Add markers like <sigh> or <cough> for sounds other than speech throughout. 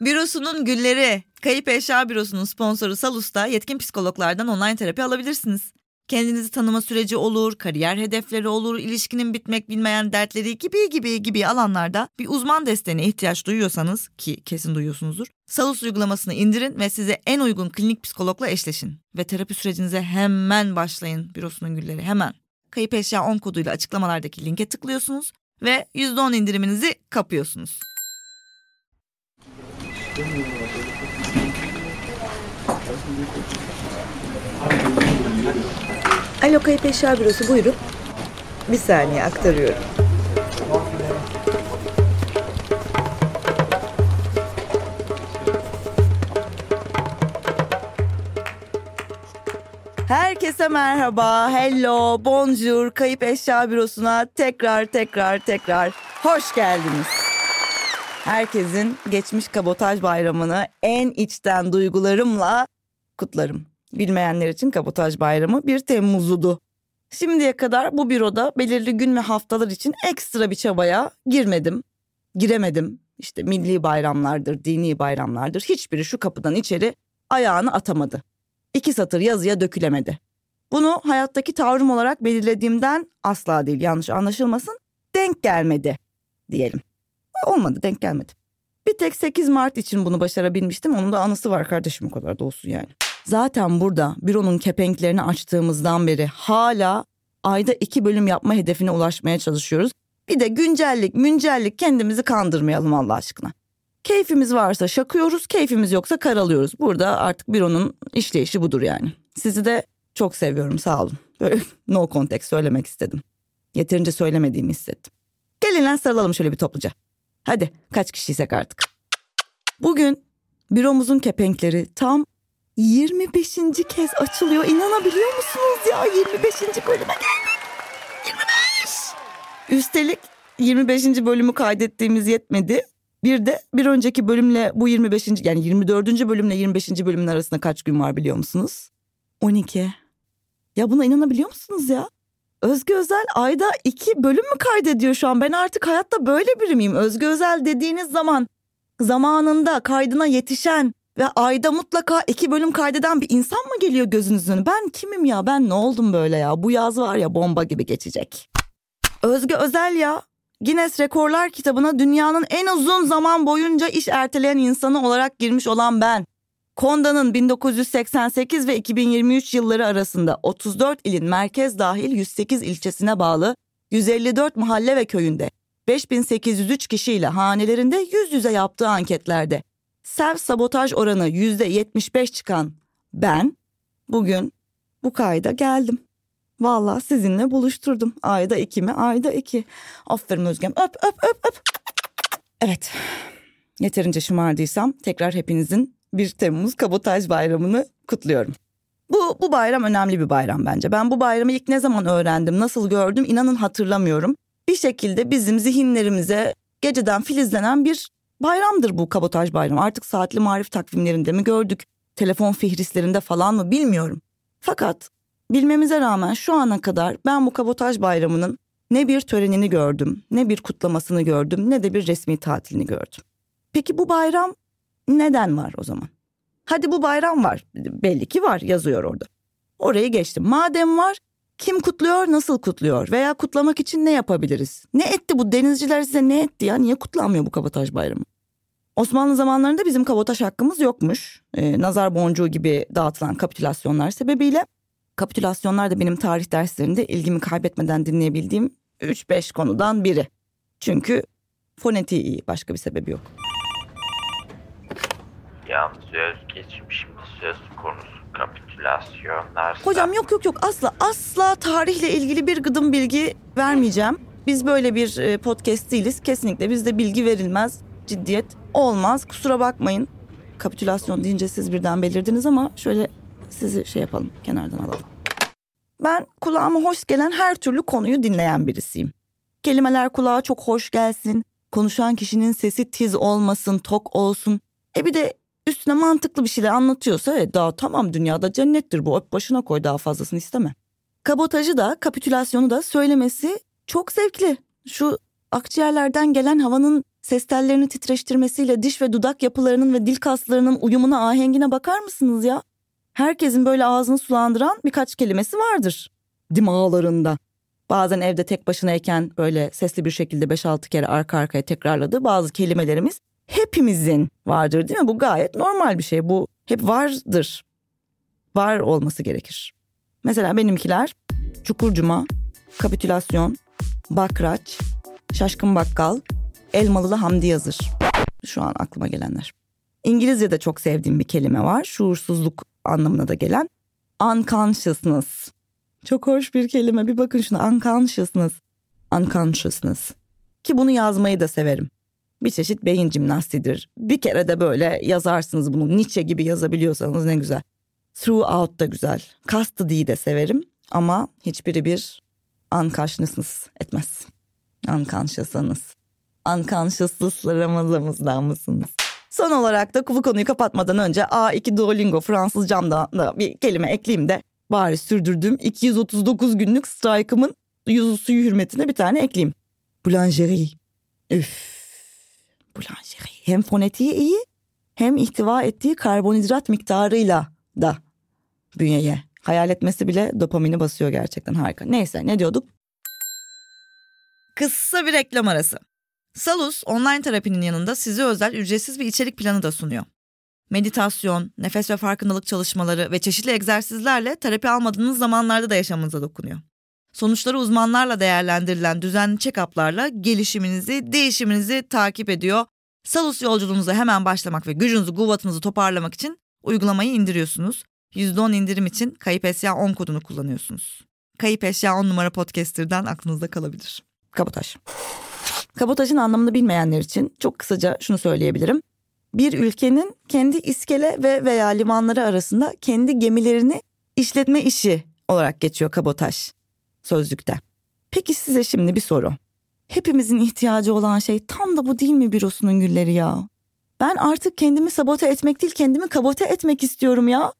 Bürosunun gülleri. Kayıp Eşya Bürosu'nun sponsoru Salus'ta yetkin psikologlardan online terapi alabilirsiniz. Kendinizi tanıma süreci olur, kariyer hedefleri olur, ilişkinin bitmek bilmeyen dertleri gibi gibi gibi alanlarda bir uzman desteğine ihtiyaç duyuyorsanız ki kesin duyuyorsunuzdur. Salus uygulamasını indirin ve size en uygun klinik psikologla eşleşin. Ve terapi sürecinize hemen başlayın bürosunun gülleri hemen. Kayıp eşya 10 koduyla açıklamalardaki linke tıklıyorsunuz ve %10 indiriminizi kapıyorsunuz. Alo Kayıp Eşya Bürosu buyurun. Bir saniye aktarıyorum. Herkese merhaba, hello, bonjour, Kayıp Eşya Bürosu'na tekrar tekrar tekrar hoş geldiniz. Herkesin geçmiş kabotaj bayramını en içten duygularımla kutlarım. Bilmeyenler için kabotaj bayramı 1 Temmuz'udu. Şimdiye kadar bu büroda belirli gün ve haftalar için ekstra bir çabaya girmedim. Giremedim. İşte milli bayramlardır, dini bayramlardır. Hiçbiri şu kapıdan içeri ayağını atamadı. İki satır yazıya dökülemedi. Bunu hayattaki tavrım olarak belirlediğimden asla değil yanlış anlaşılmasın. Denk gelmedi diyelim. Olmadı denk gelmedi. Bir tek 8 Mart için bunu başarabilmiştim. Onun da anısı var kardeşim o kadar da olsun yani. Zaten burada büronun kepenklerini açtığımızdan beri hala ayda iki bölüm yapma hedefine ulaşmaya çalışıyoruz. Bir de güncellik, müncellik kendimizi kandırmayalım Allah aşkına. Keyfimiz varsa şakıyoruz, keyfimiz yoksa karalıyoruz. Burada artık büronun işleyişi budur yani. Sizi de çok seviyorum sağ olun. Böyle <laughs> no context söylemek istedim. Yeterince söylemediğimi hissettim. Gelin lan sarılalım şöyle bir topluca. Hadi kaç kişiysek artık. Bugün büromuzun kepenkleri tam 25. kez açılıyor. İnanabiliyor musunuz ya 25. bölüme geldik. 25. Üstelik 25. bölümü kaydettiğimiz yetmedi. Bir de bir önceki bölümle bu 25. yani 24. bölümle 25. bölümün arasında kaç gün var biliyor musunuz? 12. Ya buna inanabiliyor musunuz ya? Özgü Özel ayda iki bölüm mü kaydediyor şu an? Ben artık hayatta böyle biri miyim? Özgü Özel dediğiniz zaman zamanında kaydına yetişen ve ayda mutlaka iki bölüm kaydeden bir insan mı geliyor gözünüzün? Ben kimim ya? Ben ne oldum böyle ya? Bu yaz var ya bomba gibi geçecek. Özgü Özel ya. Guinness Rekorlar kitabına dünyanın en uzun zaman boyunca iş erteleyen insanı olarak girmiş olan ben. Konda'nın 1988 ve 2023 yılları arasında 34 ilin merkez dahil 108 ilçesine bağlı 154 mahalle ve köyünde 5803 kişiyle hanelerinde yüz yüze yaptığı anketlerde self sabotaj oranı %75 çıkan ben bugün bu kayda geldim. Vallahi sizinle buluşturdum. Ayda iki mi? Ayda iki. Aferin Özgem. Öp öp öp öp. Evet. Yeterince şımardıysam tekrar hepinizin 1 Temmuz Kabotaj Bayramı'nı kutluyorum. Bu, bu bayram önemli bir bayram bence. Ben bu bayramı ilk ne zaman öğrendim, nasıl gördüm inanın hatırlamıyorum. Bir şekilde bizim zihinlerimize geceden filizlenen bir bayramdır bu kabotaj bayramı. Artık saatli marif takvimlerinde mi gördük, telefon fihrislerinde falan mı bilmiyorum. Fakat bilmemize rağmen şu ana kadar ben bu kabotaj bayramının ne bir törenini gördüm, ne bir kutlamasını gördüm, ne de bir resmi tatilini gördüm. Peki bu bayram neden var o zaman? Hadi bu bayram var. Belli ki var yazıyor orada. Orayı geçtim. Madem var kim kutluyor nasıl kutluyor veya kutlamak için ne yapabiliriz? Ne etti bu denizciler size ne etti ya niye kutlanmıyor bu kabotaj bayramı? Osmanlı zamanlarında bizim kabotaj hakkımız yokmuş. Ee, nazar boncuğu gibi dağıtılan kapitülasyonlar sebebiyle. Kapitülasyonlar da benim tarih derslerinde ilgimi kaybetmeden dinleyebildiğim 3-5 konudan biri. Çünkü fonetiği iyi başka bir sebebi yok. Yalnız söz söz konusu kapitülasyonlar. Hocam yok yok yok asla asla tarihle ilgili bir gıdım bilgi vermeyeceğim. Biz böyle bir e, podcast değiliz. Kesinlikle bizde bilgi verilmez. Ciddiyet olmaz. Kusura bakmayın. Kapitülasyon deyince siz birden belirdiniz ama şöyle sizi şey yapalım kenardan alalım. Ben kulağıma hoş gelen her türlü konuyu dinleyen birisiyim. Kelimeler kulağa çok hoş gelsin. Konuşan kişinin sesi tiz olmasın, tok olsun. E bir de üstüne mantıklı bir şeyler anlatıyorsa evet daha tamam dünyada cennettir bu. Öp başına koy daha fazlasını isteme. Kabotajı da kapitülasyonu da söylemesi çok zevkli. Şu akciğerlerden gelen havanın ses tellerini titreştirmesiyle diş ve dudak yapılarının ve dil kaslarının uyumuna ahengine bakar mısınız ya? Herkesin böyle ağzını sulandıran birkaç kelimesi vardır dimağlarında. Bazen evde tek başınayken böyle sesli bir şekilde 5-6 kere arka arkaya tekrarladığı bazı kelimelerimiz hepimizin vardır değil mi? Bu gayet normal bir şey. Bu hep vardır. Var olması gerekir. Mesela benimkiler çukurcuma, kapitülasyon, bakraç, şaşkın bakkal, elmalılı Hamdi Yazır. Şu an aklıma gelenler. İngilizce'de çok sevdiğim bir kelime var. Şuursuzluk anlamına da gelen. Unconsciousness. Çok hoş bir kelime. Bir bakın şuna. Unconsciousness. Unconsciousness. Ki bunu yazmayı da severim. Bir çeşit beyin jimnastiğidir. Bir kere de böyle yazarsınız bunu. Nietzsche gibi yazabiliyorsanız ne güzel. Throughout da güzel. Custody'yi de severim. Ama hiçbiri bir unconsciousness etmez. Unconsciousness. Unconsciousness'larımızdan mısınız? Son olarak da bu konuyu kapatmadan önce A2 Duolingo Fransızcamda da bir kelime ekleyeyim de bari sürdürdüğüm 239 günlük strike'ımın yüzü suyu hürmetine bir tane ekleyeyim. Boulangerie. Üf. Boulangerie. Hem fonetiği iyi hem ihtiva ettiği karbonhidrat miktarıyla da bünyeye. Hayal etmesi bile dopamini basıyor gerçekten harika. Neyse ne diyorduk? Kısa bir reklam arası. Salus online terapinin yanında size özel ücretsiz bir içerik planı da sunuyor. Meditasyon, nefes ve farkındalık çalışmaları ve çeşitli egzersizlerle terapi almadığınız zamanlarda da yaşamınıza dokunuyor. Sonuçları uzmanlarla değerlendirilen düzenli check-up'larla gelişiminizi, değişiminizi takip ediyor. Salus yolculuğunuza hemen başlamak ve gücünüzü, kuvvetinizi toparlamak için uygulamayı indiriyorsunuz. %10 indirim için Kayıp Eşya 10 kodunu kullanıyorsunuz. Kayıp Eşya 10 numara podcaster'dan aklınızda kalabilir. Kabotaj. Kabotajın anlamını bilmeyenler için çok kısaca şunu söyleyebilirim. Bir ülkenin kendi iskele ve veya limanları arasında kendi gemilerini işletme işi olarak geçiyor kabotaj sözlükte. Peki size şimdi bir soru. Hepimizin ihtiyacı olan şey tam da bu değil mi bürosunun gülleri ya? Ben artık kendimi sabote etmek değil kendimi kabote etmek istiyorum ya.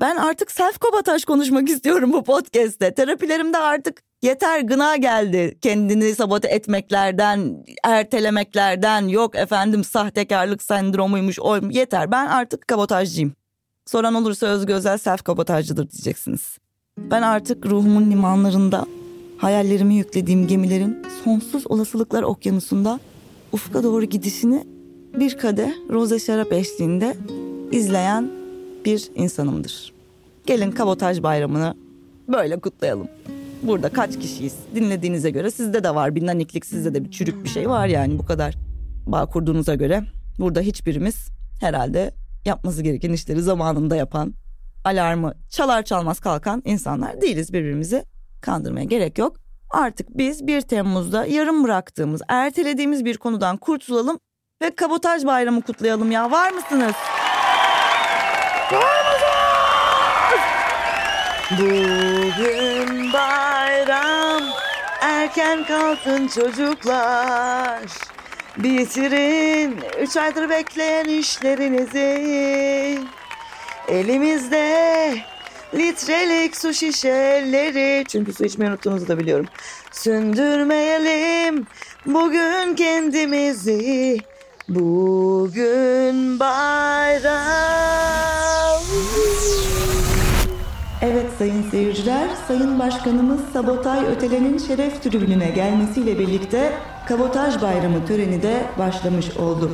Ben artık self kabotaj konuşmak istiyorum bu podcast'te. Terapilerimde artık yeter gına geldi. Kendini sabote etmeklerden, ertelemeklerden, yok efendim sahtekarlık sendromuymuş o yeter. Ben artık kabotajcıyım. Soran olursa Özgü Özel self kabotajcıdır diyeceksiniz. Ben artık ruhumun limanlarında, hayallerimi yüklediğim gemilerin sonsuz olasılıklar okyanusunda ufka doğru gidişini bir kadeh roze şarap eşliğinde izleyen bir insanımdır. Gelin kabotaj bayramını böyle kutlayalım. Burada kaç kişiyiz? Dinlediğinize göre sizde de var bir naniklik, sizde de bir çürük bir şey var yani bu kadar bağ kurduğunuza göre. Burada hiçbirimiz herhalde yapması gereken işleri zamanında yapan, alarmı çalar çalmaz kalkan insanlar değiliz birbirimizi kandırmaya gerek yok. Artık biz 1 Temmuz'da yarım bıraktığımız, ertelediğimiz bir konudan kurtulalım ve kabotaj bayramı kutlayalım ya. Var mısınız? Var mısınız? Bugün bayram, erken kalkın çocuklar. Bitirin üç aydır bekleyen işlerinizi. Elimizde litrelik su şişeleri. Çünkü su içmeyi unuttuğunuzu da biliyorum. Sündürmeyelim bugün kendimizi. Bugün bayram. Evet sayın seyirciler, Sayın Başkanımız Sabotay Ötelen'in şeref tribününe gelmesiyle birlikte Kabotaj Bayramı töreni de başlamış oldu.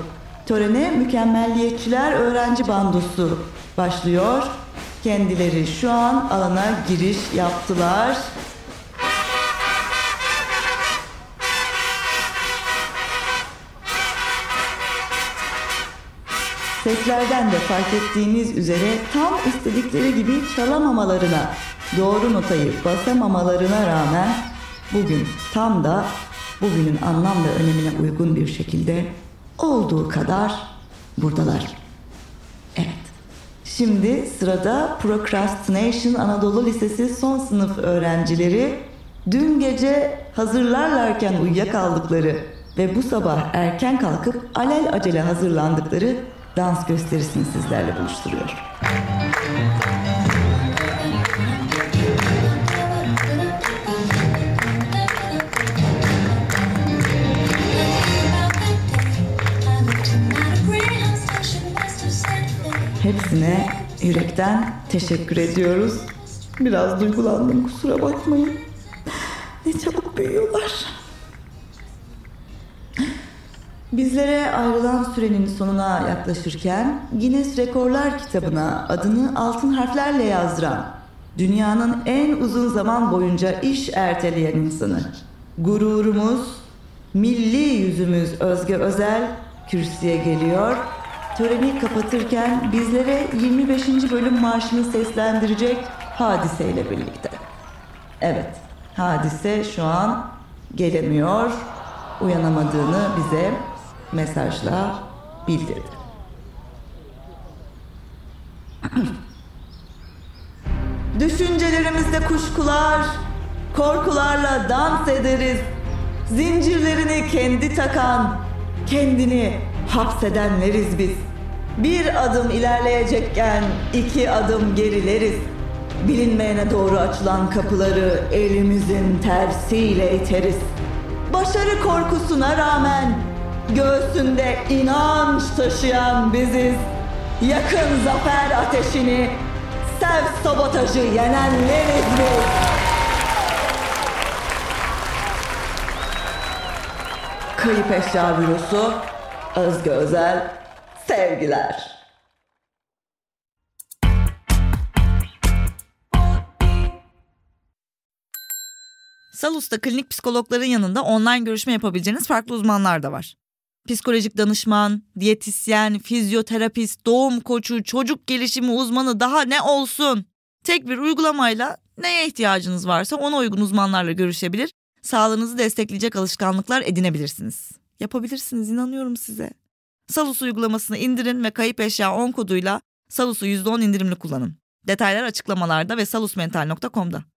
Törene mükemmelliyetçiler öğrenci bandosu başlıyor. Kendileri şu an alana giriş yaptılar. Seslerden de fark ettiğiniz üzere tam istedikleri gibi çalamamalarına, doğru notayı basamamalarına rağmen bugün tam da bugünün anlam ve önemine uygun bir şekilde olduğu kadar buradalar. Şimdi sırada Procrastination Anadolu Lisesi son sınıf öğrencileri dün gece hazırlarlarken uyuyakaldıkları ve bu sabah erken kalkıp alel acele hazırlandıkları dans gösterisini sizlerle buluşturuyor. Yürekten teşekkür ediyoruz. Biraz duygulandım kusura bakmayın. Ne çabuk büyüyorlar. Bizlere ayrılan sürenin sonuna yaklaşırken Guinness Rekorlar kitabına adını altın harflerle yazdıran dünyanın en uzun zaman boyunca iş erteleyen insanı gururumuz, milli yüzümüz Özge Özel kürsüye geliyor. Töreni kapatırken bizlere 25. bölüm marşını seslendirecek hadiseyle birlikte. Evet, hadise şu an gelemiyor. Uyanamadığını bize mesajla bildirdi. <clears throat> Düşüncelerimizde kuşkular, korkularla dans ederiz. Zincirlerini kendi takan, kendini hapsedenleriz biz. Bir adım ilerleyecekken iki adım gerileriz. Bilinmeyene doğru açılan kapıları elimizin tersiyle iteriz. Başarı korkusuna rağmen göğsünde inanç taşıyan biziz. Yakın zafer ateşini, self sabotajı yenenleriz biz. Kayıp Eşya Bürosu, Özge Özel, sevgiler. Salus'ta klinik psikologların yanında online görüşme yapabileceğiniz farklı uzmanlar da var. Psikolojik danışman, diyetisyen, fizyoterapist, doğum koçu, çocuk gelişimi uzmanı daha ne olsun? Tek bir uygulamayla neye ihtiyacınız varsa ona uygun uzmanlarla görüşebilir, sağlığınızı destekleyecek alışkanlıklar edinebilirsiniz. Yapabilirsiniz inanıyorum size. Salus uygulamasını indirin ve kayıp eşya 10 koduyla Salus'u %10 indirimli kullanın. Detaylar açıklamalarda ve salusmental.com'da.